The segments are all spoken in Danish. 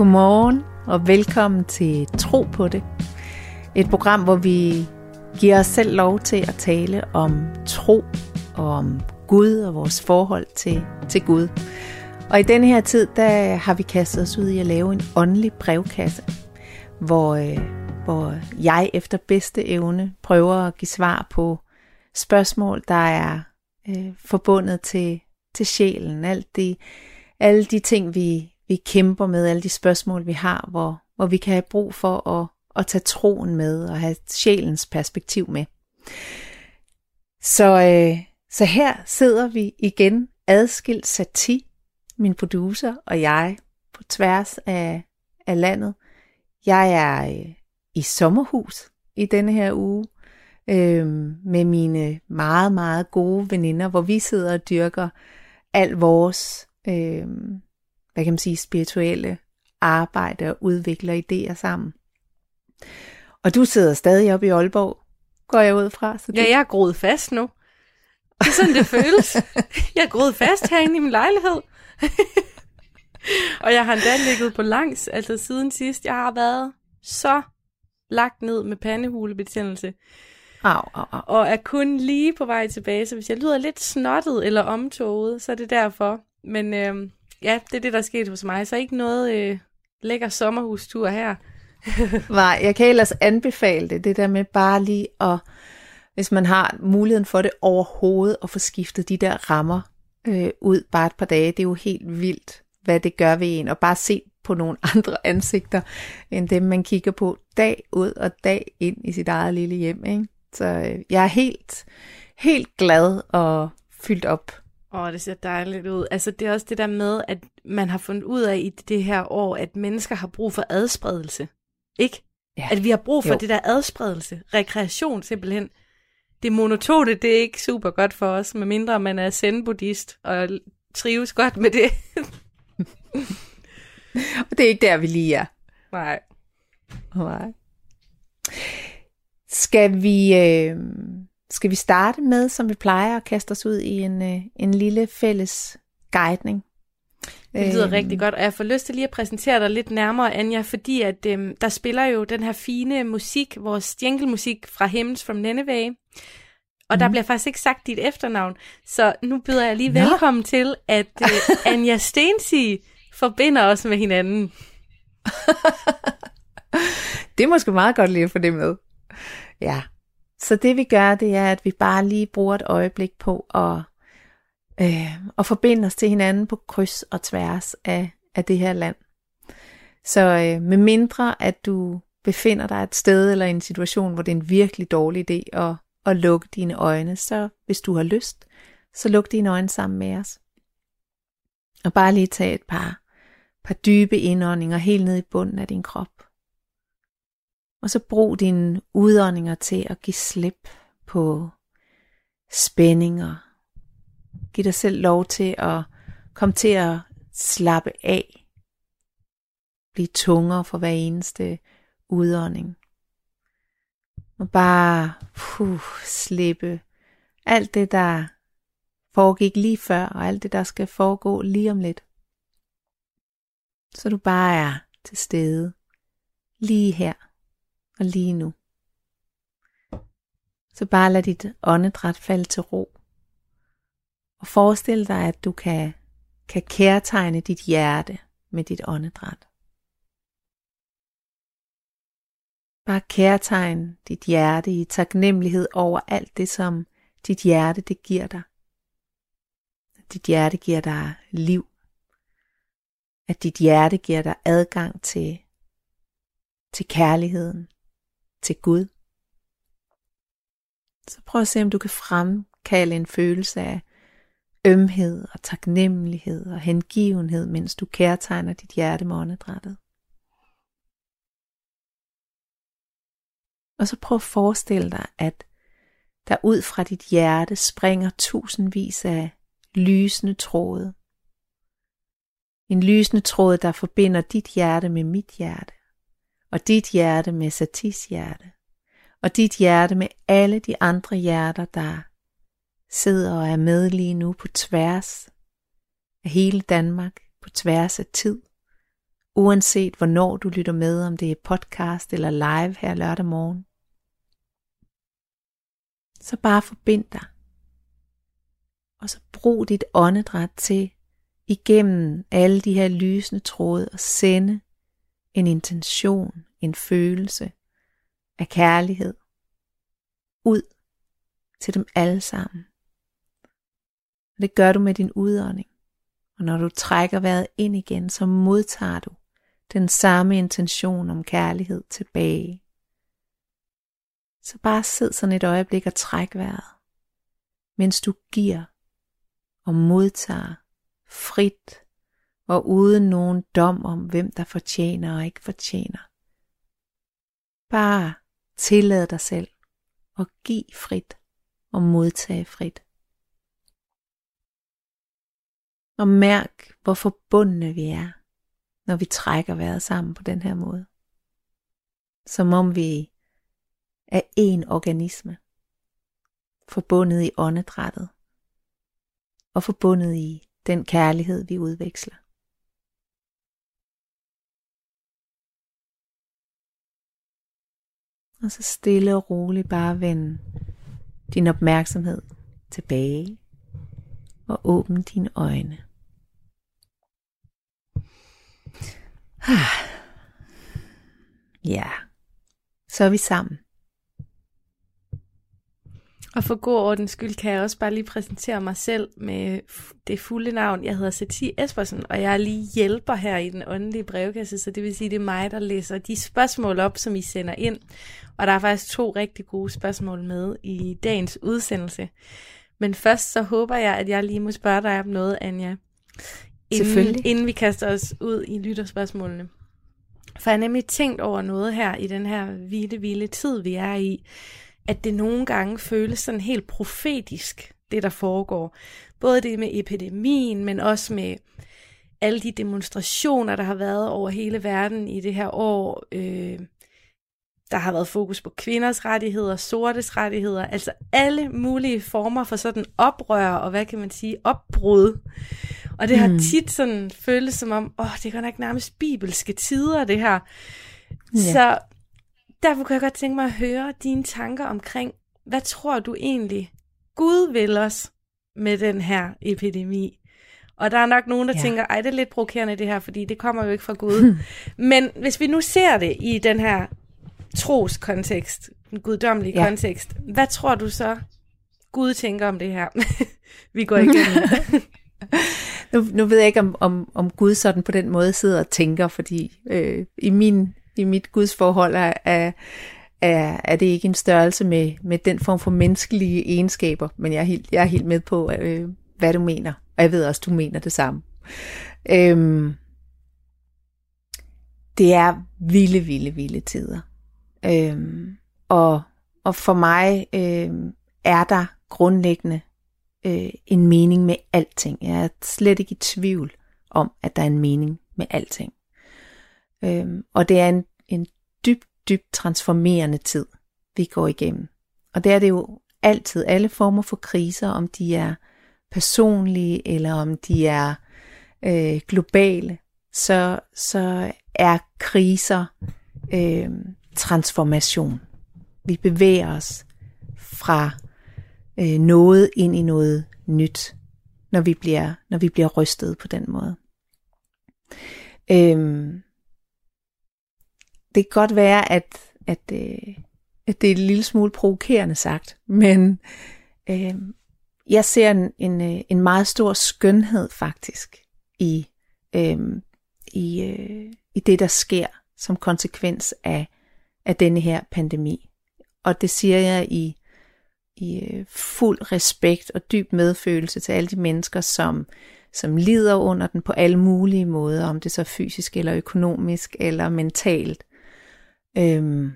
Godmorgen og velkommen til Tro på det. Et program, hvor vi giver os selv lov til at tale om tro og om Gud og vores forhold til, til Gud. Og i denne her tid, der har vi kastet os ud i at lave en åndelig brevkasse, hvor, øh, hvor jeg efter bedste evne prøver at give svar på spørgsmål, der er øh, forbundet til, til sjælen. Alt det, alle de ting, vi, vi kæmper med, alle de spørgsmål, vi har, hvor, hvor vi kan have brug for at, at tage troen med og have sjælens perspektiv med. Så, øh, så her sidder vi igen adskilt sati, min producer og jeg, på tværs af, af landet. Jeg er øh, i sommerhus i denne her uge øh, med mine meget, meget gode veninder, hvor vi sidder og dyrker al vores øh, hvad kan man sige, spirituelle arbejde og udvikler idéer sammen. Og du sidder stadig oppe i Aalborg, går jeg ud fra. Så det... Ja, jeg er groet fast nu. Det er sådan, det føles. Jeg er groet fast herinde i min lejlighed. og jeg har endda ligget på langs, altså siden sidst. Jeg har været så lagt ned med pandehulebetændelse. Au, au, au. Og er kun lige på vej tilbage, så hvis jeg lyder lidt snottet eller omtoget, så er det derfor. Men øh, ja, det er det, der er sket hos mig. Så ikke noget øh, lækker sommerhustur her. Nej, jeg kan ellers anbefale det, det der med bare lige at, hvis man har muligheden for det overhovedet, at få skiftet de der rammer øh, ud bare et par dage. Det er jo helt vildt, hvad det gør ved en, og bare se på nogle andre ansigter, end dem man kigger på dag ud og dag ind i sit eget lille hjem. Ikke? Så øh, jeg er helt, helt glad og fyldt op Åh, oh, det ser dejligt ud. Altså, det er også det der med, at man har fundet ud af i det her år, at mennesker har brug for adspredelse. Ikke? Ja. At vi har brug for jo. det der adspredelse. Rekreation simpelthen. Det monotone, det er ikke super godt for os, medmindre man er zen-buddhist og trives godt med det. og det er ikke der, vi lige er. Nej. Nej. Skal vi... Øh skal vi starte med, som vi plejer, at kaste os ud i en, øh, en lille fælles guidning? Det lyder øhm. rigtig godt, og jeg får lyst til lige at præsentere dig lidt nærmere, Anja, fordi at øhm, der spiller jo den her fine musik, vores jinglemusik fra Hymns from Nineveh, og mm. der mhm. bliver faktisk ikke sagt dit efternavn, så nu byder jeg lige Nå. velkommen til, at øh, Anja Stensi forbinder os med hinanden. det er måske meget godt lige at få det med. Ja, så det vi gør, det er, at vi bare lige bruger et øjeblik på at, øh, at forbinde os til hinanden på kryds og tværs af, af det her land. Så øh, med mindre, at du befinder dig et sted eller i en situation, hvor det er en virkelig dårlig idé at, at lukke dine øjne, så hvis du har lyst, så luk dine øjne sammen med os. Og bare lige tage et par, par dybe indåndinger helt ned i bunden af din krop. Og så brug dine udåndinger til at give slip på spændinger. Giv dig selv lov til at komme til at slappe af. Bliv tungere for hver eneste udånding. Og bare puh, slippe alt det, der foregik lige før, og alt det, der skal foregå lige om lidt. Så du bare er til stede lige her og lige nu. Så bare lad dit åndedræt falde til ro. Og forestil dig, at du kan, kan kærtegne dit hjerte med dit åndedræt. Bare kærtegn dit hjerte i taknemmelighed over alt det, som dit hjerte det giver dig. Dit hjerte giver dig liv. At dit hjerte giver dig adgang til, til kærligheden, til Gud. Så prøv at se, om du kan fremkalde en følelse af ømhed og taknemmelighed og hengivenhed, mens du kærtegner dit hjerte med åndedrættet. Og så prøv at forestille dig, at der ud fra dit hjerte springer tusindvis af lysende tråde. En lysende tråd, der forbinder dit hjerte med mit hjerte og dit hjerte med Satis hjerte, og dit hjerte med alle de andre hjerter, der sidder og er med lige nu på tværs af hele Danmark, på tværs af tid Uanset hvornår du lytter med, om det er podcast eller live her lørdag morgen. Så bare forbind dig. Og så brug dit åndedræt til igennem alle de her lysende tråde og sende en intention, en følelse af kærlighed ud til dem alle sammen. Og det gør du med din udånding. Og når du trækker vejret ind igen, så modtager du den samme intention om kærlighed tilbage. Så bare sid sådan et øjeblik og træk vejret, mens du giver og modtager frit og uden nogen dom om, hvem der fortjener og ikke fortjener. Bare tillad dig selv og giv frit og modtage frit. Og mærk, hvor forbundne vi er, når vi trækker vejret sammen på den her måde. Som om vi er én organisme, forbundet i åndedrættet, og forbundet i den kærlighed, vi udveksler. Og så stille og roligt bare vend din opmærksomhed tilbage og åbne dine øjne. Ja, så er vi sammen. Og for god ordens skyld kan jeg også bare lige præsentere mig selv med det fulde navn. Jeg hedder Sati Espersen, og jeg er lige hjælper her i den åndelige brevkasse, så det vil sige, det er mig, der læser de spørgsmål op, som I sender ind. Og der er faktisk to rigtig gode spørgsmål med i dagens udsendelse. Men først så håber jeg, at jeg lige må spørge dig om noget, Anja. Inden, inden vi kaster os ud i lytterspørgsmålene. For jeg har nemlig tænkt over noget her i den her vilde, vilde tid, vi er i at det nogle gange føles sådan helt profetisk, det der foregår. Både det med epidemien, men også med alle de demonstrationer, der har været over hele verden i det her år. Øh, der har været fokus på kvinders rettigheder, sortes rettigheder, altså alle mulige former for sådan oprør og hvad kan man sige, opbrud. Og det har mm. tit sådan føles som om, åh, det er nok nærmest bibelske tider, det her. Ja. Så derfor kan jeg godt tænke mig at høre dine tanker omkring, hvad tror du egentlig, Gud vil os med den her epidemi? Og der er nok nogen, der ja. tænker, ej, det er lidt provokerende det her, fordi det kommer jo ikke fra Gud. Men hvis vi nu ser det i den her tros kontekst, den guddommelige ja. kontekst, hvad tror du så, Gud tænker om det her? vi går igennem. nu, nu ved jeg ikke, om, om, om Gud sådan på den måde sidder og tænker, fordi øh, i min i mit gudsforhold er, er, er, er det ikke en størrelse med, med den form for menneskelige egenskaber, men jeg er helt, jeg er helt med på, øh, hvad du mener, og jeg ved også, du mener det samme. Øhm, det er vilde, vilde, vilde tider. Øhm, og, og for mig øhm, er der grundlæggende øh, en mening med alting. Jeg er slet ikke i tvivl om, at der er en mening med alting. Øhm, og det er en, en dybt, transformerende tid, vi går igennem. Og det er det jo altid, alle former for kriser, om de er personlige eller om de er øh, globale, så, så er kriser øh, transformation. Vi bevæger os fra øh, noget ind i noget nyt, når vi bliver, når vi bliver rystet på den måde. Øh, det kan godt være, at, at, øh, at det er en lille smule provokerende sagt, men øh, jeg ser en, en, øh, en meget stor skønhed faktisk i, øh, i, øh, i det, der sker som konsekvens af, af denne her pandemi. Og det siger jeg i, i øh, fuld respekt og dyb medfølelse til alle de mennesker, som, som lider under den på alle mulige måder, om det så er fysisk eller økonomisk eller mentalt. Øhm,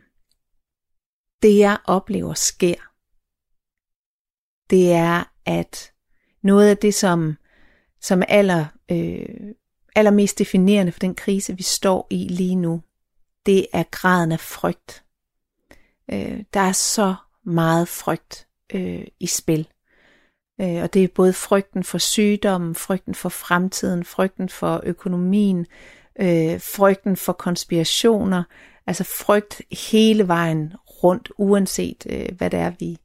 det jeg oplever sker, det er, at noget af det, som, som er aller, øh, allermest definerende for den krise, vi står i lige nu, det er graden af frygt. Øh, der er så meget frygt øh, i spil. Øh, og det er både frygten for sygdommen, frygten for fremtiden, frygten for økonomien, øh, frygten for konspirationer, altså frygt hele vejen rundt, uanset øh, hvad det er, vi,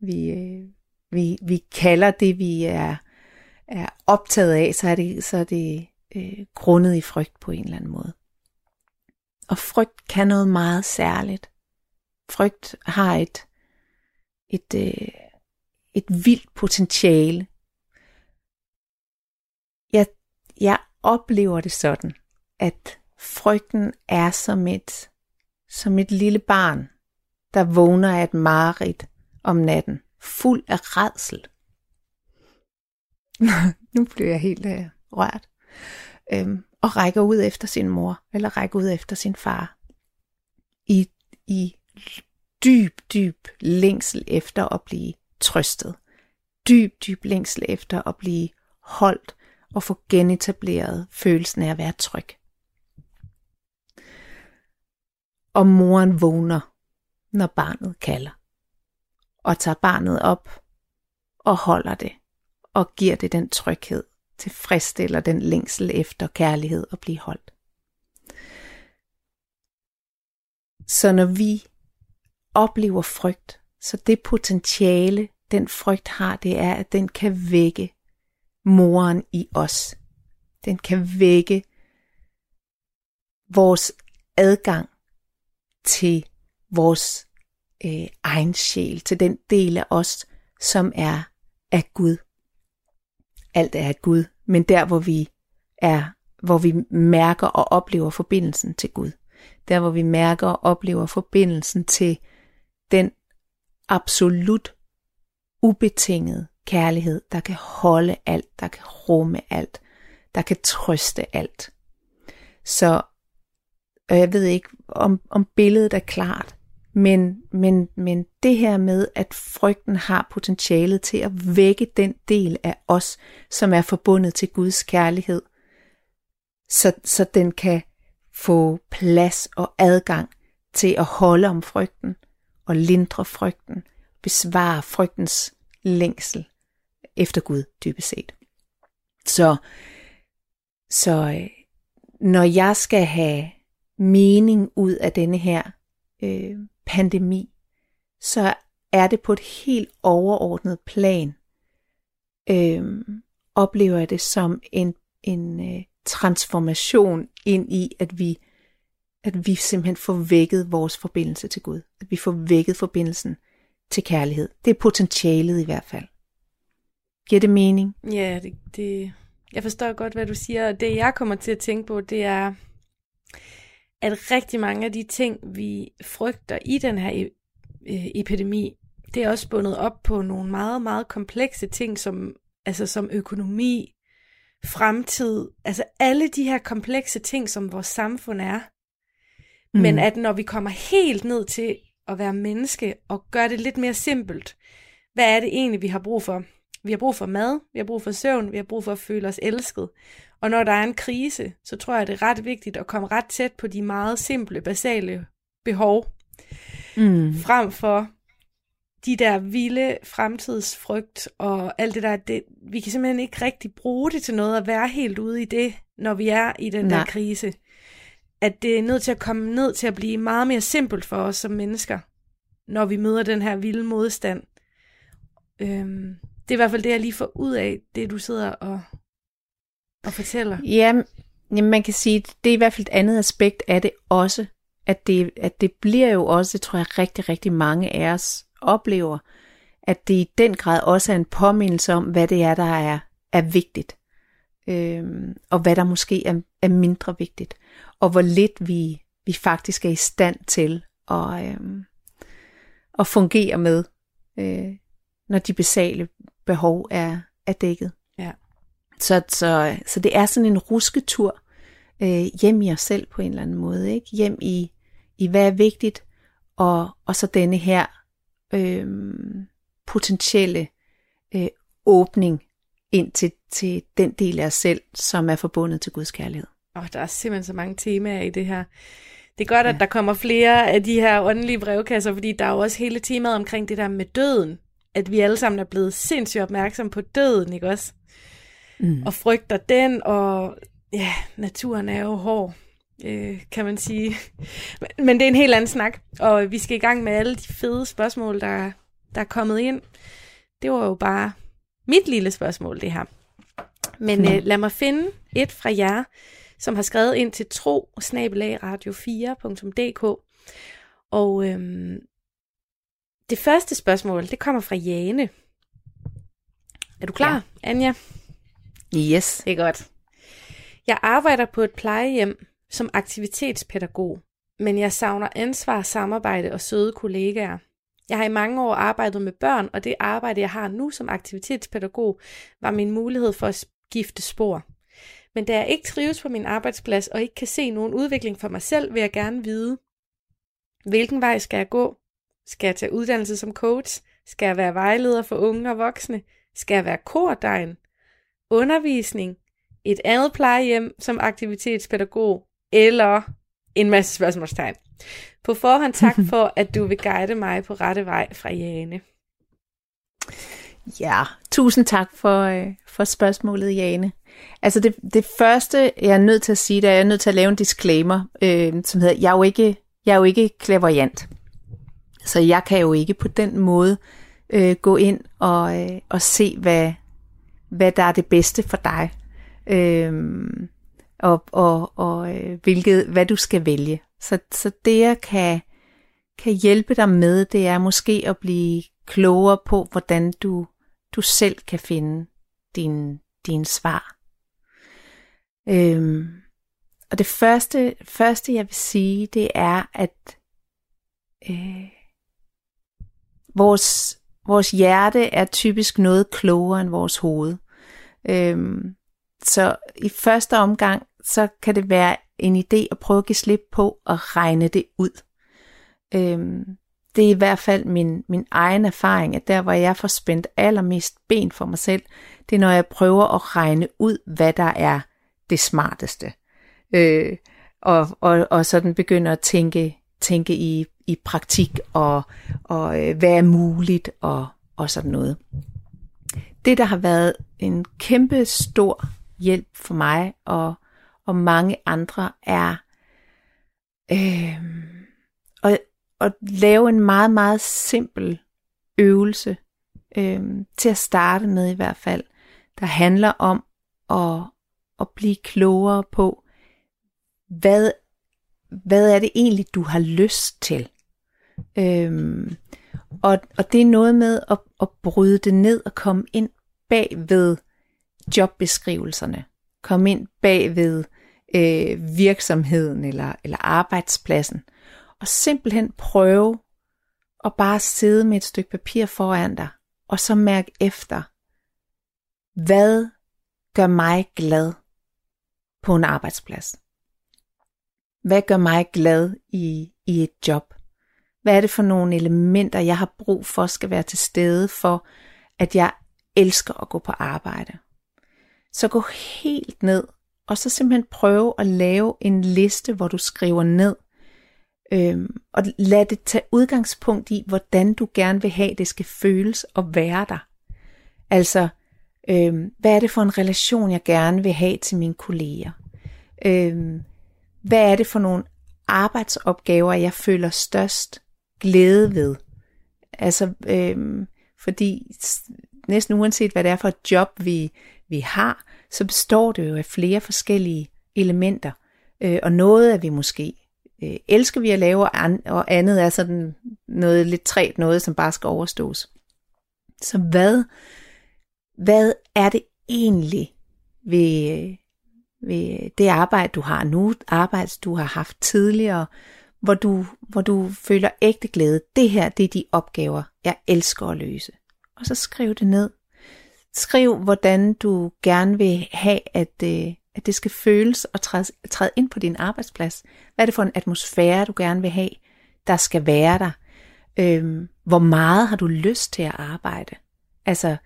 vi, øh, vi, vi kalder det, vi er, er optaget af, så er det, så er det øh, grundet i frygt på en eller anden måde. Og frygt kan noget meget særligt. Frygt har et, et, øh, et vildt potentiale. Jeg, jeg oplever det sådan, at frygten er som et, som et lille barn, der vågner af et mareridt om natten, fuld af redsel. nu bliver jeg helt øh, rørt. Øhm, og rækker ud efter sin mor, eller rækker ud efter sin far. I, i dyb, dyb længsel efter at blive trøstet. Dyb, dyb længsel efter at blive holdt og få genetableret følelsen af at være tryg. Og moren vågner, når barnet kalder, og tager barnet op og holder det, og giver det den tryghed, tilfredsstiller den længsel efter kærlighed og blive holdt. Så når vi oplever frygt, så det potentiale, den frygt har, det er, at den kan vække moren i os. Den kan vække vores adgang til vores øh, egen sjæl, til den del af os, som er af Gud. Alt er af Gud, men der hvor vi er, hvor vi mærker og oplever forbindelsen til Gud. Der hvor vi mærker og oplever forbindelsen til den absolut ubetingede kærlighed, der kan holde alt, der kan rumme alt, der kan trøste alt. Så og jeg ved ikke, om, om billedet er klart, men, men, men det her med, at frygten har potentialet til at vække den del af os, som er forbundet til Guds kærlighed, så, så den kan få plads og adgang til at holde om frygten og lindre frygten, besvare frygtens længsel efter Gud dybest set. Så, så øh, når jeg skal have mening ud af denne her øh, pandemi, så er det på et helt overordnet plan. Øh, oplever jeg det som en, en øh, transformation ind i, at vi, at vi simpelthen får vækket vores forbindelse til Gud. At vi får vækket forbindelsen til kærlighed. Det er potentialet i hvert fald. Giver det mening? Ja, det, det, jeg forstår godt, hvad du siger. Det jeg kommer til at tænke på, det er, at rigtig mange af de ting, vi frygter i den her e- epidemi, det er også bundet op på nogle meget, meget komplekse ting, som, altså som økonomi, fremtid, altså alle de her komplekse ting, som vores samfund er. Mm. Men at når vi kommer helt ned til at være menneske og gøre det lidt mere simpelt, hvad er det egentlig, vi har brug for? Vi har brug for mad, vi har brug for søvn, vi har brug for at føle os elsket. Og når der er en krise, så tror jeg, det er ret vigtigt at komme ret tæt på de meget simple, basale behov. Mm. Frem for de der vilde fremtidsfrygt og alt det der, det, vi kan simpelthen ikke rigtig bruge det til noget at være helt ude i det, når vi er i den Nej. der krise. At det er nødt til at komme ned til at blive meget mere simpelt for os som mennesker, når vi møder den her vilde modstand. Øhm, det er i hvert fald det, jeg lige får ud af, det du sidder og, og fortæller. Ja, jamen man kan sige, det er i hvert fald et andet aspekt af det også, at det, at det bliver jo også, det tror jeg rigtig, rigtig mange af os oplever, at det i den grad også er en påmindelse om, hvad det er, der er, er vigtigt. Øhm, og hvad der måske er, er mindre vigtigt. Og hvor lidt vi, vi faktisk er i stand til at, øhm, at fungere med, øh, når de basale behov er, er dækket. Så, så, så det er sådan en rusketur øh, hjem i os selv på en eller anden måde. Ikke? Hjem i, i hvad er vigtigt, og, og så denne her øh, potentielle øh, åbning ind til, til den del af os selv, som er forbundet til Guds kærlighed. Og oh, der er simpelthen så mange temaer i det her. Det er godt, at ja. der kommer flere af de her åndelige brevkasser, fordi der er jo også hele temaet omkring det der med døden at vi alle sammen er blevet sindssygt opmærksomme på døden, ikke også? Mm. Og frygter den, og ja, naturen er jo hård, øh, kan man sige. Men det er en helt anden snak, og vi skal i gang med alle de fede spørgsmål, der, der er kommet ind. Det var jo bare mit lille spørgsmål, det her. Men øh, lad mig finde et fra jer, som har skrevet ind til tro radio4.dk. Og øhm, det første spørgsmål, det kommer fra Jane. Er du klar, ja. Anja? Yes. Det er godt. Jeg arbejder på et plejehjem som aktivitetspædagog, men jeg savner ansvar, samarbejde og søde kollegaer. Jeg har i mange år arbejdet med børn, og det arbejde, jeg har nu som aktivitetspædagog, var min mulighed for at skifte spor. Men da jeg ikke trives på min arbejdsplads og ikke kan se nogen udvikling for mig selv, vil jeg gerne vide, hvilken vej skal jeg gå? Skal jeg tage uddannelse som coach? Skal jeg være vejleder for unge og voksne? Skal jeg være kordegn? Undervisning? Et andet plejehjem som aktivitetspædagog? Eller en masse spørgsmålstegn. På forhånd tak for, at du vil guide mig på rette vej fra Jane. Ja, tusind tak for, øh, for spørgsmålet, Jane. Altså det, det første, jeg er nødt til at sige, det er, jeg er nødt til at lave en disclaimer, øh, som hedder, jeg er jo ikke, jeg er jo ikke klaverjant. Så jeg kan jo ikke på den måde øh, gå ind og, øh, og se, hvad, hvad der er det bedste for dig. Øh, og og, og øh, hvilket, hvad du skal vælge. Så, så det, jeg kan, kan hjælpe dig med, det er måske at blive klogere på, hvordan du, du selv kan finde din, din svar. Øhm, og det første, første, jeg vil sige, det er, at øh, vores, vores hjerte er typisk noget klogere end vores hoved. Øhm, så i første omgang, så kan det være en idé at prøve at give slip på at regne det ud. Øhm, det er i hvert fald min, min egen erfaring, at der hvor jeg får spændt allermest ben for mig selv, det er når jeg prøver at regne ud, hvad der er det smarteste. Øh, og, og, og sådan begynder at tænke, tænke i, i praktik og, og øh, hvad er muligt og, og sådan noget. Det, der har været en kæmpe stor hjælp for mig og, og mange andre, er øh, at, at lave en meget, meget simpel øvelse øh, til at starte med i hvert fald, der handler om at, at blive klogere på, hvad, hvad er det egentlig, du har lyst til? Øhm, og, og det er noget med at, at bryde det ned og komme ind bag ved jobbeskrivelserne. Komme ind bag ved øh, virksomheden eller, eller arbejdspladsen. Og simpelthen prøve at bare sidde med et stykke papir foran dig, og så mærke efter, hvad gør mig glad på en arbejdsplads? Hvad gør mig glad i, i et job? Hvad er det for nogle elementer, jeg har brug for skal være til stede for, at jeg elsker at gå på arbejde? Så gå helt ned, og så simpelthen prøve at lave en liste, hvor du skriver ned, øhm, og lad det tage udgangspunkt i, hvordan du gerne vil have, det skal føles og være der. Altså, øhm, hvad er det for en relation, jeg gerne vil have til mine kolleger? Øhm, hvad er det for nogle arbejdsopgaver, jeg føler størst glæde ved? Altså, øh, fordi næsten uanset hvad det er for et job, vi, vi har, så består det jo af flere forskellige elementer. Øh, og noget er vi måske øh, elsker vi at lave, og andet er sådan noget lidt træt noget, som bare skal overstås. Så hvad, hvad er det egentlig ved, øh, ved det arbejde, du har nu, arbejde, du har haft tidligere, hvor du, hvor du føler ægte glæde. Det her, det er de opgaver, jeg elsker at løse. Og så skriv det ned. Skriv, hvordan du gerne vil have, at, øh, at det skal føles og træde, træde ind på din arbejdsplads. Hvad er det for en atmosfære, du gerne vil have, der skal være der? Øhm, hvor meget har du lyst til at arbejde? Altså,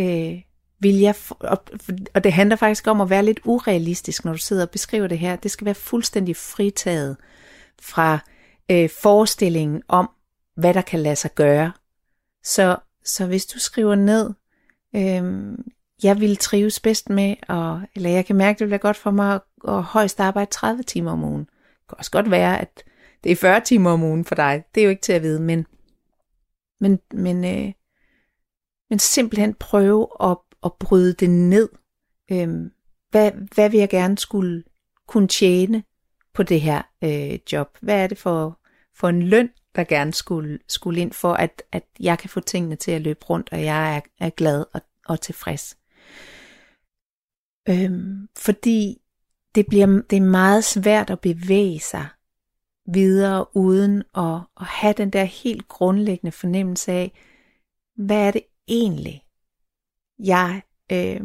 øh, vil jeg, og, og det handler faktisk om at være lidt urealistisk, når du sidder og beskriver det her. Det skal være fuldstændig fritaget fra øh, forestillingen om, hvad der kan lade sig gøre. Så, så hvis du skriver ned, øh, jeg vil trives bedst med, og, eller jeg kan mærke, det bliver godt for mig at, at højst arbejde 30 timer om ugen. Det kan også godt være, at det er 40 timer om ugen for dig. Det er jo ikke til at vide, men, men, men, øh, men simpelthen prøve at, at bryde det ned. Øh, hvad, hvad vil jeg gerne skulle kunne tjene på det her øh, job? Hvad er det for, for en løn, der gerne skulle, skulle ind for, at, at jeg kan få tingene til at løbe rundt, og jeg er, er glad og, og tilfreds? Øhm, fordi det, bliver, det er meget svært at bevæge sig videre uden at, at have den der helt grundlæggende fornemmelse af, hvad er det egentlig, jeg øh,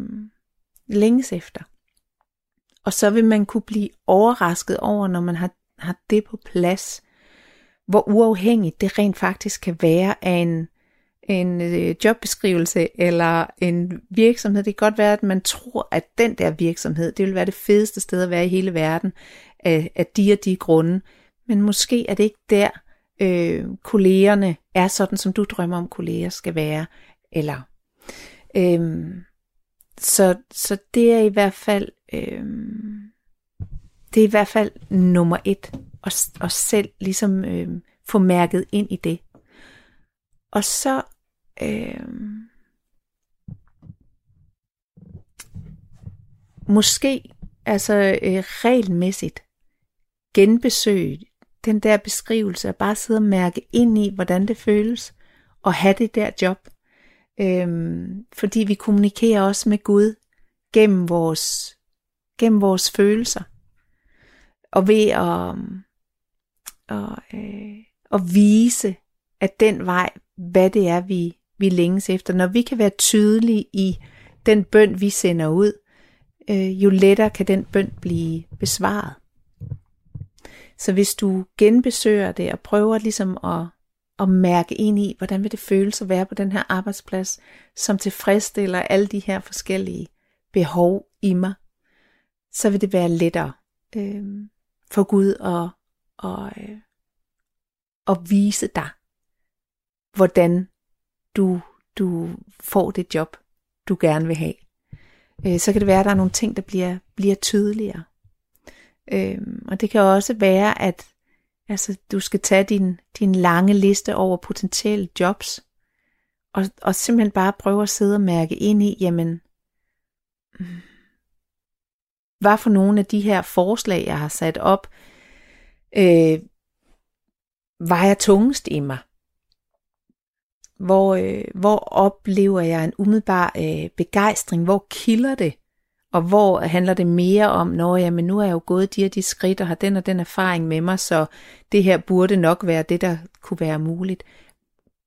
længes efter. Og så vil man kunne blive overrasket over, når man har, har det på plads, hvor uafhængigt det rent faktisk kan være af en, en øh, jobbeskrivelse eller en virksomhed. Det kan godt være, at man tror, at den der virksomhed, det vil være det fedeste sted at være i hele verden af, af de og de grunde. Men måske er det ikke der, øh, kollegerne er sådan, som du drømmer om, kolleger skal være. Eller, øh, så, så det er i hvert fald, øh, det er i hvert fald nummer et, at, at selv ligesom øh, få mærket ind i det. Og så øh, måske altså øh, regelmæssigt genbesøge den der beskrivelse, og bare sidde og mærke ind i, hvordan det føles at have det der job. Øhm, fordi vi kommunikerer også med Gud gennem vores, gennem vores følelser. Og ved at, um, og, øh, at vise, at den vej, hvad det er, vi, vi længes efter. Når vi kan være tydelige i den bøn, vi sender ud, øh, jo lettere kan den bøn blive besvaret. Så hvis du genbesøger det og prøver ligesom at, at mærke ind i, hvordan vil det føles at være på den her arbejdsplads, som tilfredsstiller alle de her forskellige behov i mig, så vil det være lettere øh, for Gud at, og, øh, at vise dig, hvordan du, du får det job, du gerne vil have. Øh, så kan det være, at der er nogle ting, der bliver, bliver tydeligere. Øh, og det kan også være, at altså, du skal tage din, din lange liste over potentielle jobs, og, og simpelthen bare prøve at sidde og mærke ind i, jamen, mm, hvad for nogle af de her forslag, jeg har sat op, øh, vejer tungest i mig? Hvor, øh, hvor oplever jeg en umiddelbar øh, begejstring? Hvor kilder det? Og hvor handler det mere om, når jeg, men nu er jeg jo gået de her de skridt og har den og den erfaring med mig, så det her burde nok være det, der kunne være muligt.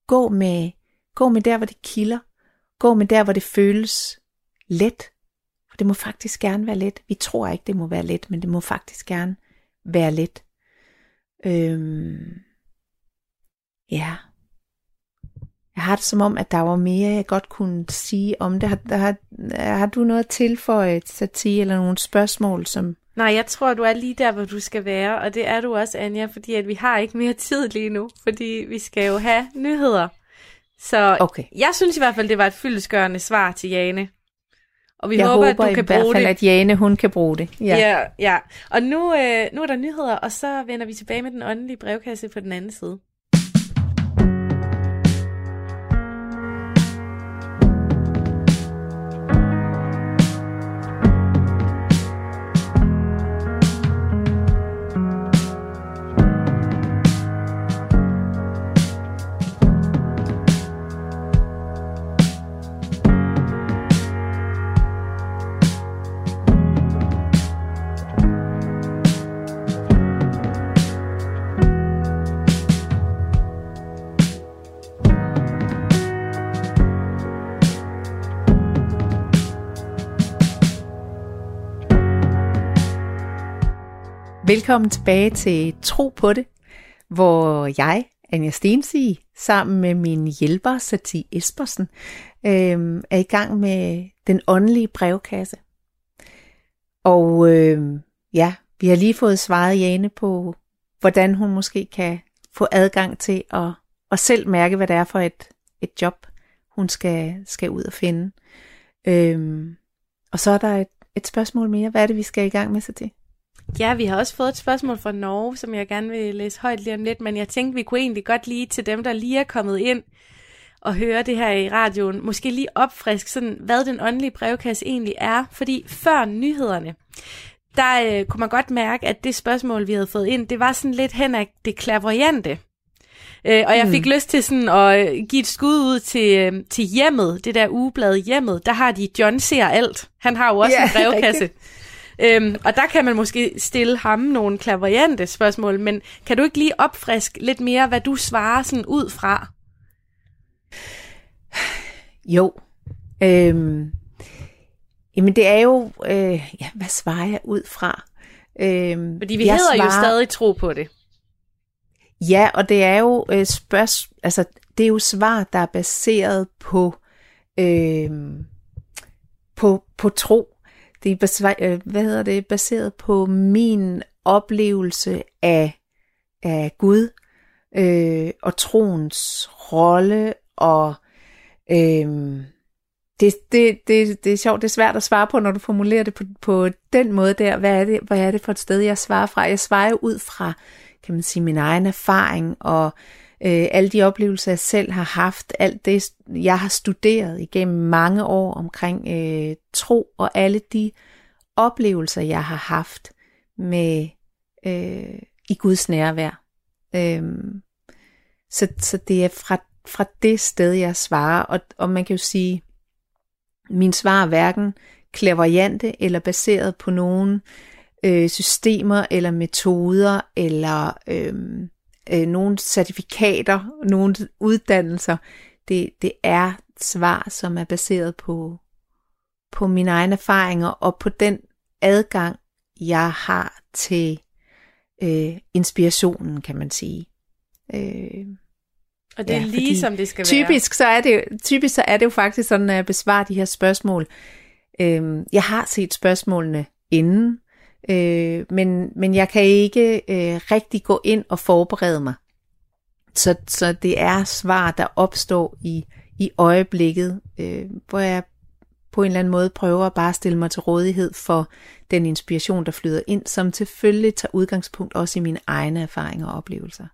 Gå med, gå med der, hvor det kilder. Gå med der, hvor det føles let. For det må faktisk gerne være let. Vi tror ikke, det må være let, men det må faktisk gerne være let. Øhm, ja. Jeg har det som om, at der var mere, jeg godt kunne sige om det. Har, har, har du noget at tilføje, Sati, eller nogle spørgsmål, som... Nej, jeg tror, du er lige der, hvor du skal være, og det er du også, Anja, fordi at vi har ikke mere tid lige nu, fordi vi skal jo have nyheder. Så okay. jeg synes i hvert fald, det var et fyldesgørende svar til Jane. Og vi jeg håber, håber at du kan bruge det. fald, at Jane hun kan bruge det. Ja, ja. ja. Og nu, øh, nu er der nyheder, og så vender vi tilbage med den åndelige brevkasse på den anden side. Velkommen tilbage til Tro på det, hvor jeg, Anja Stensi, sammen med min hjælper, Sati Espersen, øh, er i gang med den åndelige brevkasse. Og øh, ja, vi har lige fået svaret Jane på, hvordan hun måske kan få adgang til at, at selv mærke, hvad det er for et, et job, hun skal, skal ud og finde. Øh, og så er der et, et spørgsmål mere. Hvad er det, vi skal i gang med så? Ja, vi har også fået et spørgsmål fra Norge, som jeg gerne vil læse højt lige om lidt, men jeg tænkte, vi kunne egentlig godt lige til dem, der lige er kommet ind og høre det her i radioen, måske lige opfrisk, sådan, hvad den åndelige brevkasse egentlig er, fordi før nyhederne, der øh, kunne man godt mærke, at det spørgsmål, vi havde fået ind, det var sådan lidt hen af det klaverjante. Øh, og jeg fik mm. lyst til sådan at øh, give et skud ud til, øh, til hjemmet, det der ugeblad hjemmet. Der har de John ser alt. Han har jo også yeah, en brevkasse. Øhm, og der kan man måske stille ham nogle klaverjante spørgsmål, men kan du ikke lige opfriske lidt mere, hvad du svarer sådan ud fra? Jo. Øhm, jamen det er jo, øh, ja, hvad svarer jeg ud fra? Øhm, Fordi vi hedder svarer, jo stadig tro på det. Ja, og det er jo øh, spørg, altså det er jo svar, der er baseret på øh, på, på tro. Det er øh, hvad hedder det, baseret på min oplevelse af, af Gud øh, og troens rolle og øh, det, det, det, det er sjovt, det er svært at svare på, når du formulerer det på, på den måde der. Hvad er, det, hvad er det for et sted, jeg svarer fra? Jeg svarer jo ud fra kan man sige, min egen erfaring og øh, Øh, alle de oplevelser, jeg selv har haft, alt det, jeg har studeret igennem mange år omkring øh, tro og alle de oplevelser, jeg har haft med øh, i Guds nærvær. Øh, så, så det er fra, fra det sted, jeg svarer, og, og man kan jo sige, min svar er hverken klaveriante eller baseret på nogen øh, systemer eller metoder eller øh, øh, nogle certifikater, nogle uddannelser. Det, det er svar, som er baseret på, på mine egne erfaringer og på den adgang, jeg har til øh, inspirationen, kan man sige. Øh, og det er ja, lige som det skal typisk, være. Så er det, typisk så er det jo faktisk sådan, at jeg besvarer de her spørgsmål. Øh, jeg har set spørgsmålene inden, Øh, men, men jeg kan ikke øh, rigtig gå ind og forberede mig. Så, så det er svar, der opstår i, i øjeblikket, øh, hvor jeg på en eller anden måde prøver at bare stille mig til rådighed for den inspiration, der flyder ind, som selvfølgelig tager udgangspunkt også i mine egne erfaringer og oplevelser.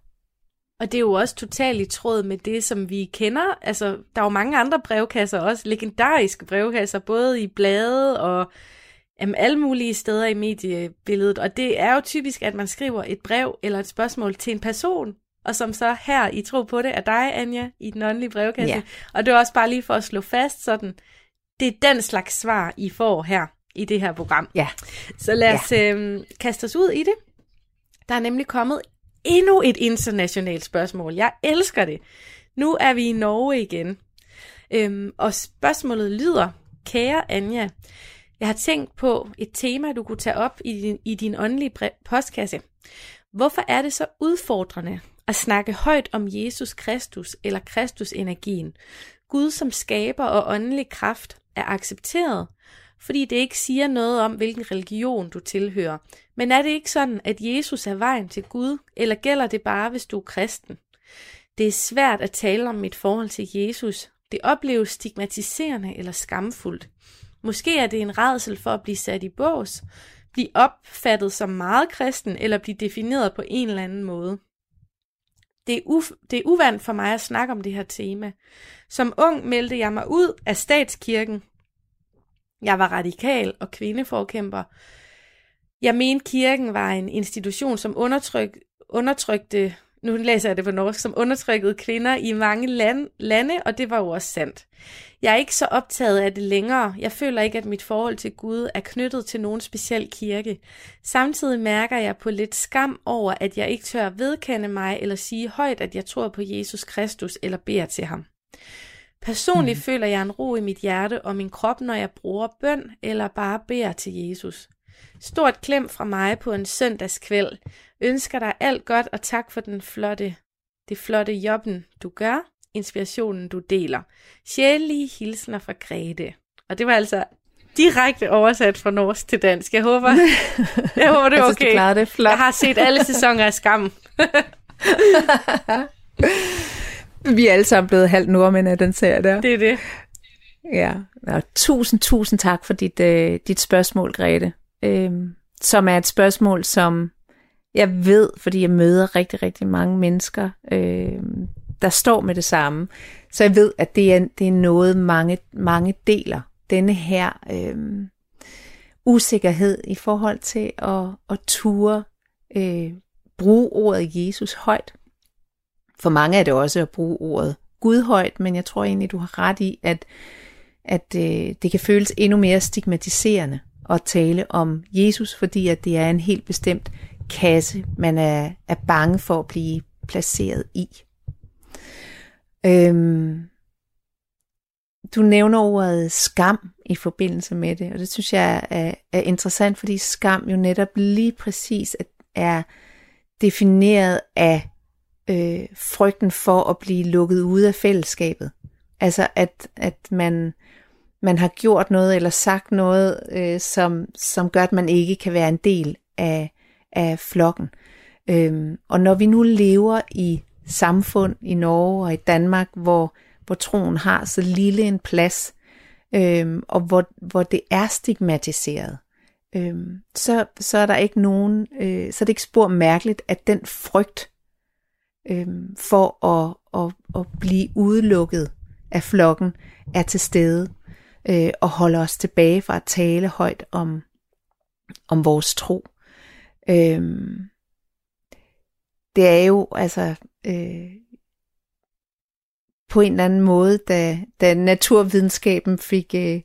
Og det er jo også totalt i tråd med det, som vi kender. Altså, der er jo mange andre brevkasser, også legendariske brevkasser, både i blade og jamen, alle mulige steder i mediebilledet, og det er jo typisk, at man skriver et brev eller et spørgsmål til en person, og som så her i Tro på det er dig, Anja, i den åndelige brevkasse. Ja. Og det er også bare lige for at slå fast sådan, det er den slags svar, I får her i det her program. Ja. Så lad os ja. øhm, kaste os ud i det. Der er nemlig kommet endnu et internationalt spørgsmål. Jeg elsker det. Nu er vi i Norge igen. Øhm, og spørgsmålet lyder, kære Anja, jeg har tænkt på et tema, du kunne tage op i din, i din åndelige postkasse. Hvorfor er det så udfordrende at snakke højt om Jesus Kristus eller Kristus-energien? Gud som skaber og åndelig kraft er accepteret, fordi det ikke siger noget om, hvilken religion du tilhører. Men er det ikke sådan, at Jesus er vejen til Gud, eller gælder det bare, hvis du er kristen? Det er svært at tale om mit forhold til Jesus. Det opleves stigmatiserende eller skamfuldt. Måske er det en redsel for at blive sat i bås, blive opfattet som meget kristen eller blive defineret på en eller anden måde. Det er, uf- det er uvandt for mig at snakke om det her tema. Som ung meldte jeg mig ud af statskirken. Jeg var radikal og kvindeforkæmper. Jeg mente, kirken var en institution, som undertryk, undertrykte, nu læser jeg det på norsk, som undertrykkede kvinder i mange land, lande, og det var jo også sandt. Jeg er ikke så optaget af det længere. Jeg føler ikke, at mit forhold til Gud er knyttet til nogen speciel kirke. Samtidig mærker jeg på lidt skam over, at jeg ikke tør vedkende mig eller sige højt, at jeg tror på Jesus Kristus eller beder til ham. Personligt mm. føler jeg en ro i mit hjerte og min krop, når jeg bruger bøn eller bare beder til Jesus. Stort klem fra mig på en søndagskvæld. Ønsker dig alt godt og tak for den flotte, det flotte jobben, du gør inspirationen, du deler. Sjældige hilsner fra Grete. Og det var altså direkte oversat fra norsk til dansk. Jeg håber, jeg håber det er okay. Jeg, det flot. jeg har set alle sæsoner af Skam. Vi er alle sammen blevet halvt nordmænd af den serie der. Det er det. Ja, og tusind, tusind tak for dit, øh, dit spørgsmål, Grete. Øh, som er et spørgsmål, som jeg ved, fordi jeg møder rigtig, rigtig mange mennesker, øh, der står med det samme. Så jeg ved, at det er, det er noget, mange, mange deler. Denne her øh, usikkerhed i forhold til at, at ture øh, bruge ordet Jesus højt. For mange er det også at bruge ordet Gud højt, men jeg tror egentlig, du har ret i, at, at øh, det kan føles endnu mere stigmatiserende at tale om Jesus, fordi at det er en helt bestemt kasse, man er, er bange for at blive placeret i. Øhm, du nævner ordet skam i forbindelse med det, og det synes jeg er, er interessant, fordi skam jo netop lige præcis er defineret af øh, frygten for at blive lukket ude af fællesskabet. Altså at, at man, man har gjort noget eller sagt noget, øh, som, som gør, at man ikke kan være en del af, af flokken. Øhm, og når vi nu lever i samfund i Norge og i Danmark, hvor, hvor troen har så lille en plads, øhm, og hvor, hvor det er stigmatiseret, øhm, så, så er der ikke nogen, øh, så er det ikke spor mærkeligt, at den frygt øhm, for at, at, at blive udelukket af flokken er til stede øh, og holder os tilbage fra at tale højt om, om vores tro. Øhm, det er jo altså øh, på en eller anden måde, da, da naturvidenskaben fik, øh,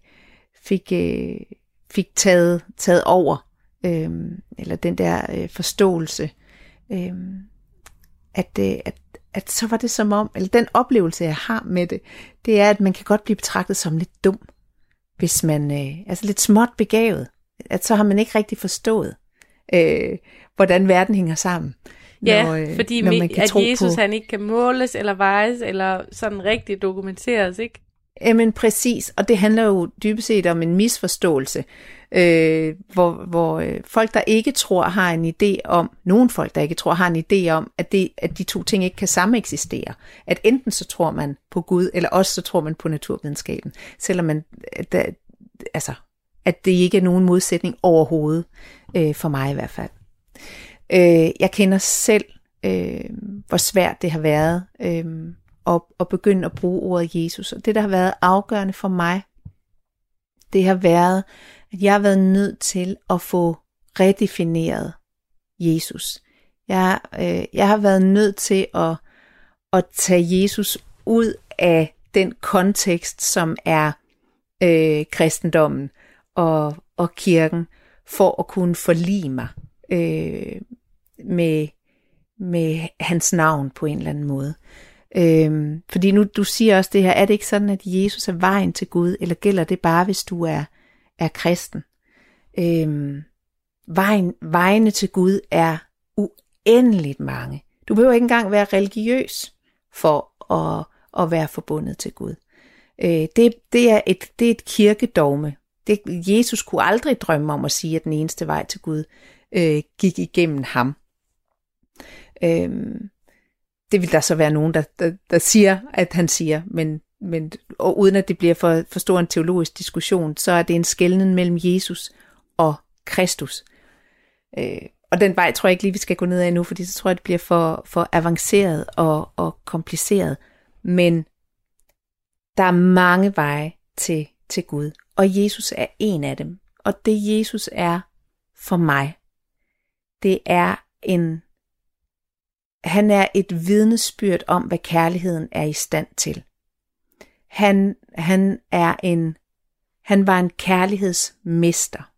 fik, øh, fik taget, taget over, øh, eller den der øh, forståelse, øh, at, øh, at, at så var det som om, eller den oplevelse, jeg har med det, det er, at man kan godt blive betragtet som lidt dum, hvis man, øh, altså lidt småt begavet, at så har man ikke rigtig forstået, øh, hvordan verden hænger sammen. Ja, når, øh, fordi når man kan at Jesus på... han ikke kan måles eller vejes eller sådan rigtig dokumenteres, ikke? Jamen præcis, og det handler jo dybest set om en misforståelse, øh, hvor, hvor øh, folk, der ikke tror, har en idé om, nogen folk, der ikke tror, har en idé om, at, det, at de to ting ikke kan sameksistere. At enten så tror man på Gud, eller også så tror man på naturvidenskaben, selvom man, der, altså, at det ikke er nogen modsætning overhovedet, øh, for mig i hvert fald. Øh, jeg kender selv, øh, hvor svært det har været øh, at, at begynde at bruge ordet Jesus. Og det, der har været afgørende for mig, det har været, at jeg har været nødt til at få redefineret Jesus. Jeg, øh, jeg har været nødt til at, at tage Jesus ud af den kontekst, som er øh, kristendommen og, og kirken, for at kunne forlige mig øh, med, med hans navn på en eller anden måde. Øhm, fordi nu, du siger også det her, er det ikke sådan, at Jesus er vejen til Gud, eller gælder det bare, hvis du er, er kristen? Øhm, vejen, vejene til Gud er uendeligt mange. Du behøver ikke engang være religiøs for at, at være forbundet til Gud. Øh, det, det, er et, det er et kirkedogme. Det, Jesus kunne aldrig drømme om at sige, at den eneste vej til Gud øh, gik igennem ham. Øhm, det vil der så være nogen, der, der, der siger, at han siger, men, men og uden at det bliver for, for stor en teologisk diskussion, så er det en skældning mellem Jesus og Kristus. Øh, og den vej tror jeg ikke lige, vi skal gå ned af nu, fordi så tror jeg, det bliver for, for avanceret og, og kompliceret. Men der er mange veje til, til Gud, og Jesus er en af dem. Og det Jesus er for mig, det er en han er et vidnesbyrd om, hvad kærligheden er i stand til. Han, han er en, han var en kærlighedsmester.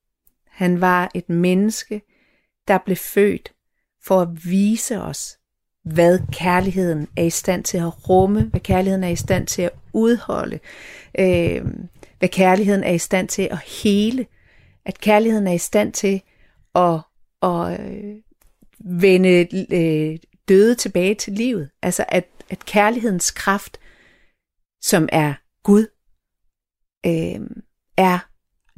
Han var et menneske, der blev født for at vise os, hvad kærligheden er i stand til at rumme, hvad kærligheden er i stand til at udholde, øh, hvad kærligheden er i stand til at hele, at kærligheden er i stand til at, at øh, vende øh, døde tilbage til livet. Altså at, at kærlighedens kraft, som er Gud, øh, er,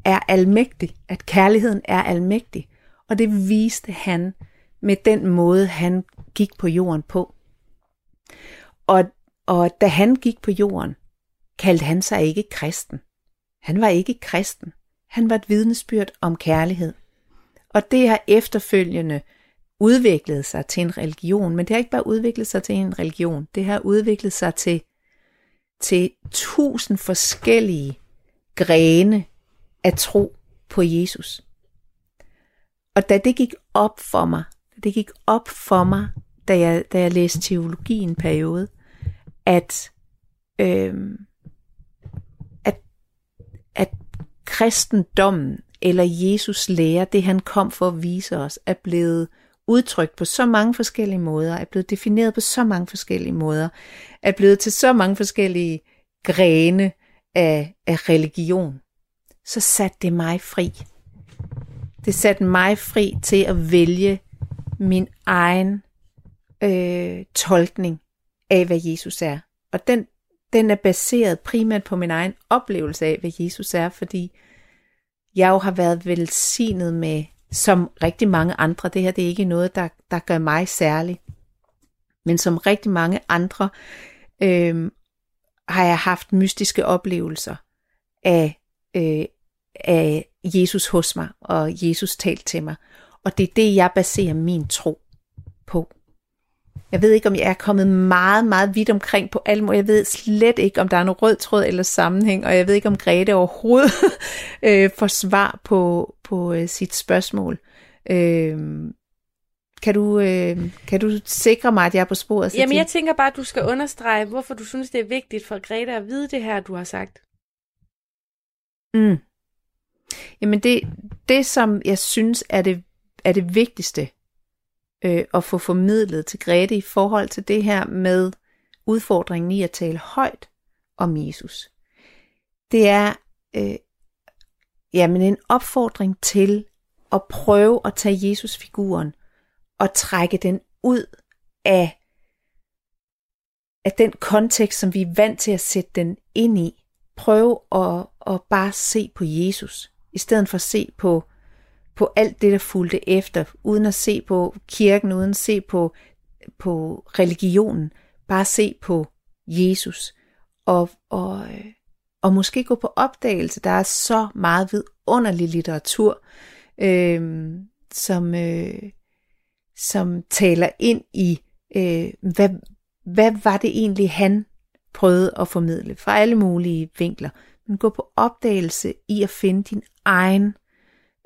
er almægtig. At kærligheden er almægtig. Og det viste han med den måde, han gik på jorden på. Og, og da han gik på jorden, kaldte han sig ikke kristen. Han var ikke kristen. Han var et vidnesbyrd om kærlighed. Og det har efterfølgende udviklet sig til en religion, men det har ikke bare udviklet sig til en religion, det har udviklet sig til, til tusind forskellige grene af tro på Jesus. Og da det gik op for mig, det gik op for mig, da jeg, da jeg læste teologi en periode, at, øh, at, at kristendommen eller Jesus lære, det han kom for at vise os, er blevet udtrykt på så mange forskellige måder, er blevet defineret på så mange forskellige måder, er blevet til så mange forskellige grene af, af religion, så satte det mig fri. Det satte mig fri til at vælge min egen øh, tolkning af, hvad Jesus er. Og den, den er baseret primært på min egen oplevelse af, hvad Jesus er, fordi jeg jo har været velsignet med, som rigtig mange andre, det her det er ikke noget, der, der gør mig særlig, men som rigtig mange andre, øh, har jeg haft mystiske oplevelser af, øh, af Jesus hos mig, og Jesus talt til mig. Og det er det, jeg baserer min tro på. Jeg ved ikke, om jeg er kommet meget, meget vidt omkring på måder. Jeg ved slet ikke, om der er nogen rød tråd eller sammenhæng, og jeg ved ikke, om Grete overhovedet øh, får svar på, på øh, sit spørgsmål. Øh, kan du, øh, kan du sikre mig, at jeg er på sporet? Jamen, jeg tænker bare, at du skal understrege, hvorfor du synes, det er vigtigt for Grete at vide det her, du har sagt. Mm. Jamen, det, det som jeg synes er det, er det vigtigste øh, at få formidlet til Grete i forhold til det her med udfordringen i at tale højt om Jesus, det er øh, jamen en opfordring til at prøve at tage Jesus-figuren og trække den ud af, af den kontekst, som vi er vant til at sætte den ind i. Prøv at, at bare se på Jesus, i stedet for at se på, på alt det, der fulgte efter, uden at se på kirken, uden at se på, på religionen. Bare se på Jesus. Og, og, øh, og måske gå på opdagelse. Der er så meget vidunderlig litteratur, øh, som, øh, som taler ind i, øh, hvad, hvad var det egentlig, han prøvede at formidle fra alle mulige vinkler. Men gå på opdagelse i at finde din egen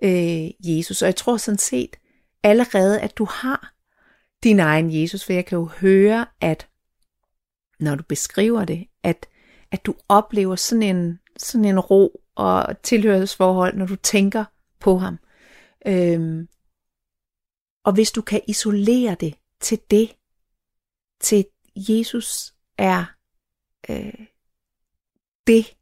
øh, Jesus. Og jeg tror sådan set allerede, at du har din egen Jesus, for jeg kan jo høre, at når du beskriver det, at, at du oplever sådan en, sådan en ro og tilhørsforhold, når du tænker på ham. Øhm, og hvis du kan isolere det til det, til Jesus er øh, det,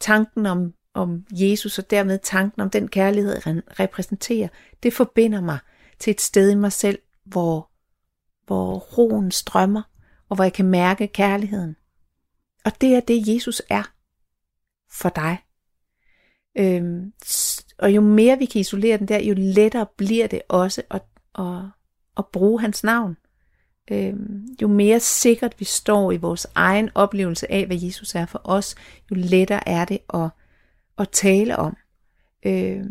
tanken om, om Jesus og dermed tanken om den kærlighed, han repræsenterer, det forbinder mig til et sted i mig selv, hvor, hvor roen strømmer, og hvor jeg kan mærke kærligheden. Og det er det, Jesus er for dig. Øhm, og jo mere vi kan isolere den der, jo lettere bliver det også at, at, at bruge hans navn. Øhm, jo mere sikkert vi står i vores egen oplevelse af, hvad Jesus er for os, jo lettere er det at, at tale om. Øh,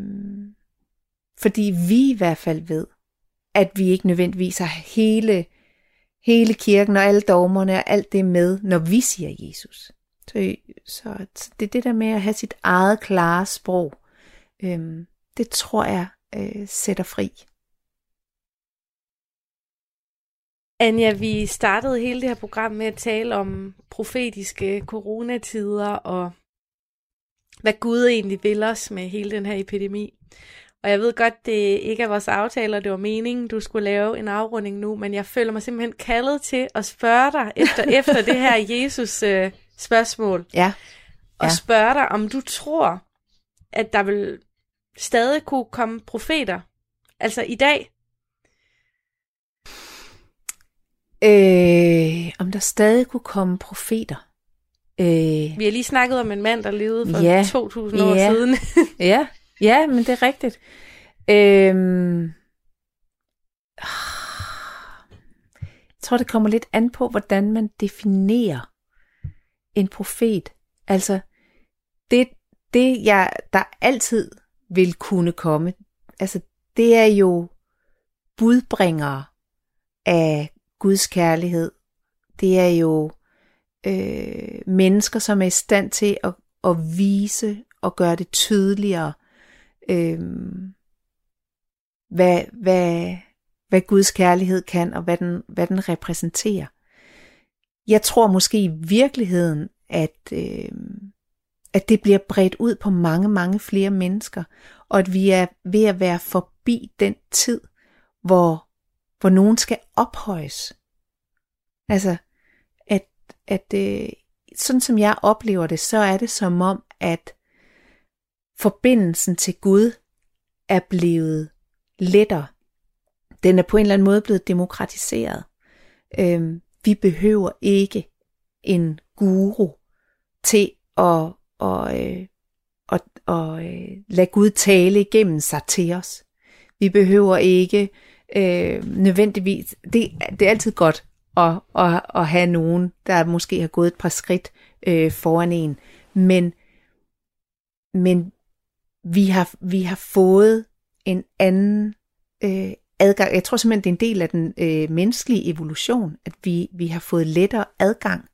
fordi vi i hvert fald ved, at vi ikke nødvendigvis har hele, hele kirken og alle dogmerne og alt det med, når vi siger Jesus. Så, så det er det der med at have sit eget klare sprog, øh, det tror jeg øh, sætter fri. Anja, vi startede hele det her program med at tale om profetiske coronatider og hvad Gud egentlig vil os med hele den her epidemi. Og jeg ved godt, det ikke er vores aftaler, det var meningen, du skulle lave en afrunding nu, men jeg føler mig simpelthen kaldet til at spørge dig efter, efter det her Jesus øh, spørgsmål. Ja. Og ja. spørge dig, om du tror, at der vil stadig kunne komme profeter, altså i dag? Øh, om der stadig kunne komme profeter. Øh, Vi har lige snakket om en mand, der levede for ja, 2000 år ja, siden. ja, ja, men det er rigtigt. Øh, jeg tror, det kommer lidt an på, hvordan man definerer en profet. Altså, det, det, jeg, der altid vil kunne komme, altså det er jo budbringere af Guds kærlighed. Det er jo øh, mennesker, som er i stand til at, at vise og gøre det tydeligere, øh, hvad, hvad, hvad Guds kærlighed kan, og hvad den, hvad den repræsenterer. Jeg tror måske i virkeligheden, at, øh, at det bliver bredt ud på mange, mange flere mennesker, og at vi er ved at være forbi den tid, hvor, hvor nogen skal ophøjes. Altså, at, øh, sådan som jeg oplever det, så er det som om, at forbindelsen til Gud er blevet lettere. Den er på en eller anden måde blevet demokratiseret. Øh, vi behøver ikke en guru til at, og, øh, og, og øh, lade Gud tale igennem sig til os. Vi behøver ikke øh, nødvendigvis, det, det er altid godt at, at, at have nogen, der måske har gået et par skridt øh, foran en, men, men vi, har, vi har fået en anden øh, adgang. Jeg tror simpelthen, det er en del af den øh, menneskelige evolution, at vi, vi har fået lettere adgang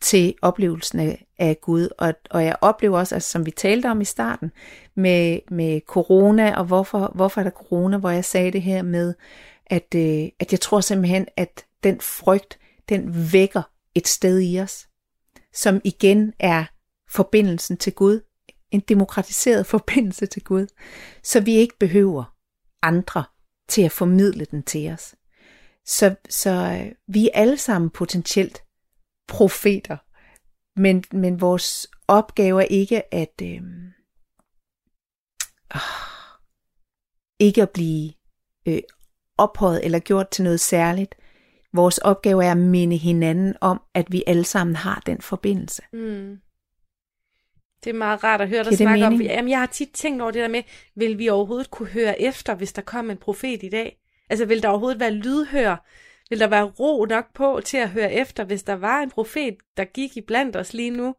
til oplevelsen af, Gud. Og, og jeg oplever også, altså, som vi talte om i starten, med, med corona, og hvorfor, hvorfor er der corona, hvor jeg sagde det her med, at, øh, at jeg tror simpelthen, at den frygt, den vækker et sted i os, som igen er forbindelsen til Gud, en demokratiseret forbindelse til Gud, så vi ikke behøver andre til at formidle den til os. Så, så øh, vi er alle sammen potentielt profeter, men, men vores opgave er ikke at øh, ah, ikke at blive øh, ophøjet eller gjort til noget særligt. Vores opgave er at minde hinanden om, at vi alle sammen har den forbindelse. Mm. Det er meget rart at høre dig snakke om. Jamen, jeg har tit tænkt over det der med, vil vi overhovedet kunne høre efter, hvis der kom en profet i dag? Altså, vil der overhovedet være lydhør? Vil der være ro nok på til at høre efter, hvis der var en profet, der gik i blandt os lige nu?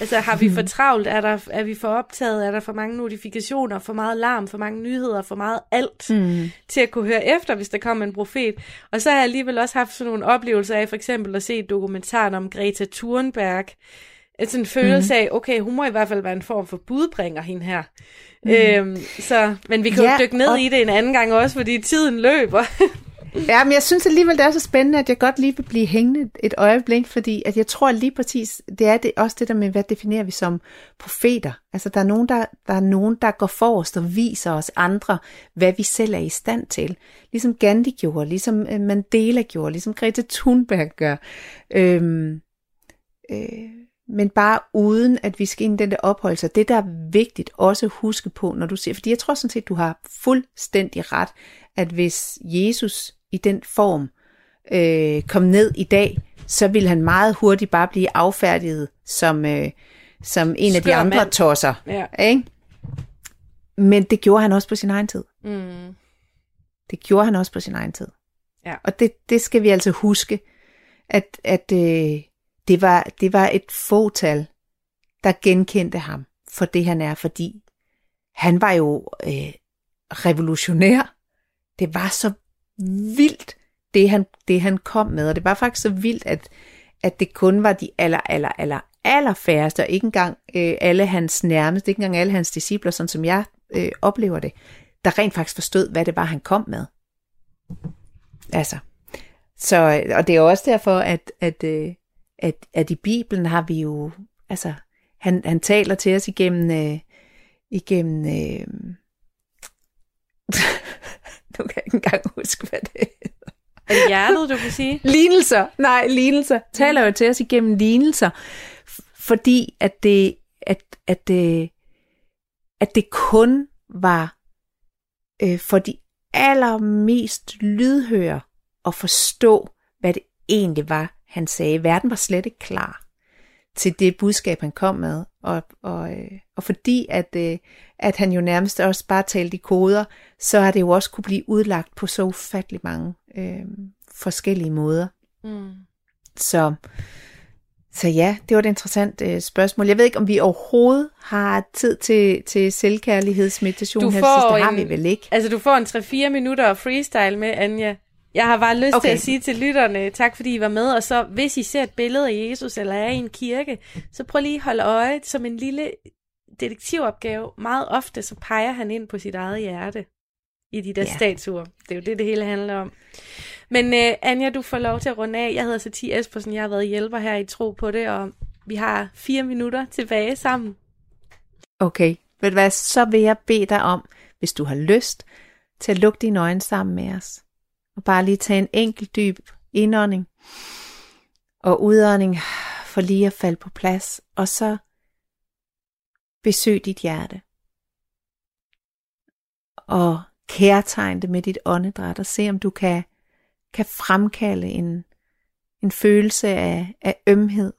Altså, har vi for travlt? Er, der, er vi for optaget? Er der for mange notifikationer? For meget larm? For mange nyheder? For meget alt? Mm. Til at kunne høre efter, hvis der kom en profet? Og så har jeg alligevel også haft sådan nogle oplevelser af, for eksempel at se dokumentaren om Greta Thunberg, sådan en følelse mm-hmm. af, okay, hun må i hvert fald være en form for budbringer, hende her. Mm. Øhm, så, men vi kan ja, jo dykke ned og... i det en anden gang også, fordi tiden løber. ja, men jeg synes alligevel, det er så spændende, at jeg godt lige vil blive hængende et øjeblik, fordi at jeg tror lige præcis, det er det, også det der med, hvad definerer vi som profeter. Altså, der er, nogen, der, der er nogen, der går forrest og viser os andre, hvad vi selv er i stand til. Ligesom Gandhi gjorde, ligesom øh, Mandela gjorde, ligesom Greta Thunberg gør. Øhm, øh, men bare uden at vi skal ind i den der opholdelse. Det, der er vigtigt også at huske på, når du siger, fordi jeg tror sådan set, du har fuldstændig ret, at hvis Jesus i den form øh, kom ned i dag, så ville han meget hurtigt bare blive affærdiget som, øh, som en Skør af de andre mand. tosser. Ja. Ikke? Men det gjorde han også på sin egen tid. Mm. Det gjorde han også på sin egen tid. Ja. Og det, det skal vi altså huske, at, at øh, det var, det var et fåtal, der genkendte ham for det, han er, fordi han var jo øh, revolutionær. Det var så vildt, det han, det han kom med, og det var faktisk så vildt, at, at det kun var de aller, aller, aller, aller færreste, og ikke engang øh, alle hans nærmeste, ikke engang alle hans discipler, sådan som jeg øh, oplever det, der rent faktisk forstod, hvad det var, han kom med. Altså. Så, øh, og det er også derfor, at, at, øh, at, at i Bibelen har vi jo, altså, han, han taler til os igennem, øh, igennem, øh, nu kan jeg ikke engang huske, hvad det hedder. Er det hjertet, du kan sige? lignelser, nej, lignelser. Taler jo til os igennem lignelser, fordi at det, at, at det, at det kun var øh, for de allermest lydhøre at forstå, hvad det egentlig var, han sagde. Verden var slet ikke klar til det budskab, han kom med. Og, og, øh, og fordi at, øh, at han jo nærmest også bare talte i koder, så har det jo også kunne blive udlagt på så ufattelig mange øh, forskellige måder. Mm. Så, Så ja, det var et interessant øh, spørgsmål. Jeg ved ikke, om vi overhovedet har tid til, til selvkærlighedsmeditation Du her får sidst. Det har vi vel ikke? Altså, du får en 3-4 minutter freestyle med, Anja. Jeg har bare lyst okay. Til at sige til lytterne, tak fordi I var med, og så hvis I ser et billede af Jesus, eller er i en kirke, så prøv lige at holde øje som en lille detektivopgave. Meget ofte, så peger han ind på sit eget hjerte i de der Ja. statuer. Det er jo det, det hele handler om. Men uh, Anja, du får lov til at runde af. Jeg hedder Satie Espersen, jeg har været hjælper her i Tro på det, og vi har fire minutter tilbage sammen. Okay, ved du hvad, så vil jeg bede dig om, hvis du har lyst, til at lukke dine øjne sammen med os. Og bare lige tage en enkelt dyb indånding og udånding for lige at falde på plads. Og så besøg dit hjerte. Og kærtegn det med dit åndedræt og se om du kan, kan fremkalde en, en følelse af, af ømhed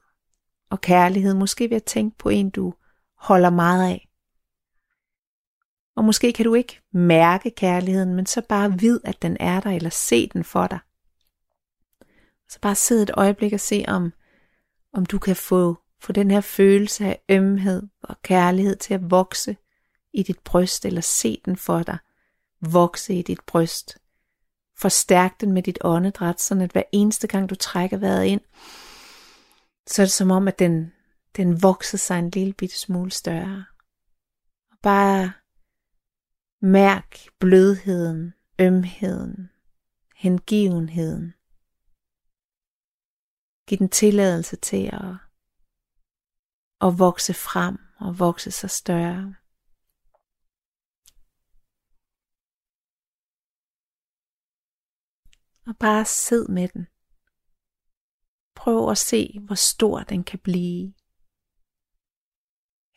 og kærlighed. Måske ved at tænke på en, du holder meget af. Og måske kan du ikke mærke kærligheden, men så bare vid, at den er der, eller se den for dig. Så bare sid et øjeblik og se, om, om du kan få, få den her følelse af ømhed og kærlighed til at vokse i dit bryst, eller se den for dig vokse i dit bryst. Forstærk den med dit åndedræt, sådan at hver eneste gang du trækker vejret ind, så er det som om, at den, den vokser sig en lille bitte smule større. Og bare mærk blødheden, ømheden, hengivenheden. Giv den tilladelse til at, at vokse frem og vokse sig større. Og bare sid med den. Prøv at se, hvor stor den kan blive.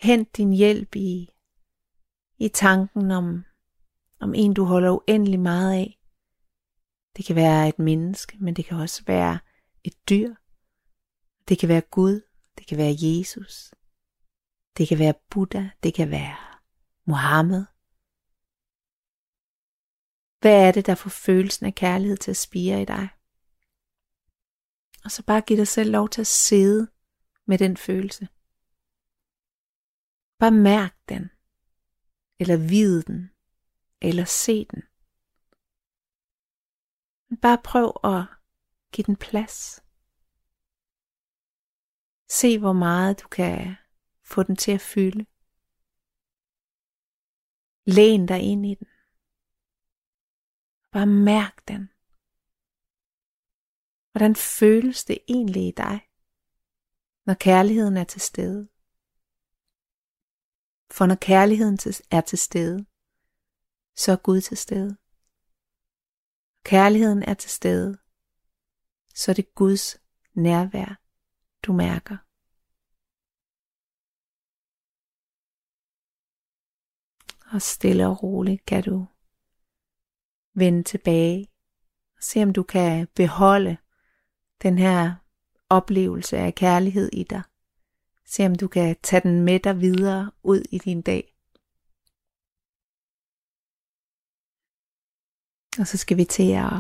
Hent din hjælp i, i tanken om, om en, du holder uendelig meget af. Det kan være et menneske, men det kan også være et dyr. Det kan være Gud, det kan være Jesus. Det kan være Buddha, det kan være Mohammed. Hvad er det, der får følelsen af kærlighed til at spire i dig? Og så bare giv dig selv lov til at sidde med den følelse. Bare mærk den, eller vid den, eller se den. Bare prøv at give den plads. Se hvor meget du kan få den til at fylde. Læn dig ind i den. Bare mærk den. Hvordan føles det egentlig i dig, når kærligheden er til stede? For når kærligheden er til stede, så er Gud til stede. Kærligheden er til stede, så er det Guds nærvær, du mærker. Og stille og roligt kan du vende tilbage og se om du kan beholde den her oplevelse af kærlighed i dig. Se om du kan tage den med dig videre ud i din dag. Og så skal vi til at,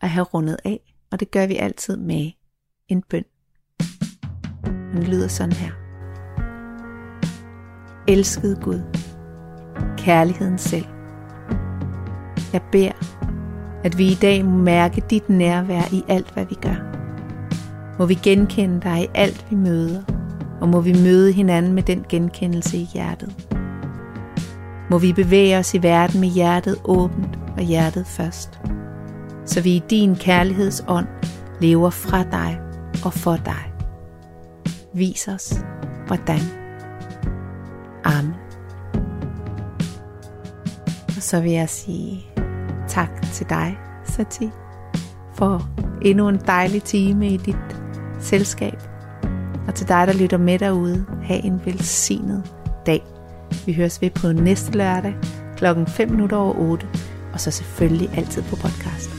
at have rundet af, og det gør vi altid med en bøn. Den lyder sådan her. Elskede Gud, kærligheden selv. Jeg beder, at vi i dag må mærke dit nærvær i alt, hvad vi gør. Må vi genkende dig i alt, vi møder, og må vi møde hinanden med den genkendelse i hjertet. Må vi bevæge os i verden med hjertet åbent og hjertet først, så vi i din kærlighedsånd lever fra dig og for dig. Vis os, hvordan. Amen. Og så vil jeg sige tak til dig, Sati, for endnu en dejlig time i dit selskab. Og til dig, der lytter med derude, have en velsignet dag. Vi høres ved på næste lørdag klokken 5 minutter over 8, og så selvfølgelig altid på podcast.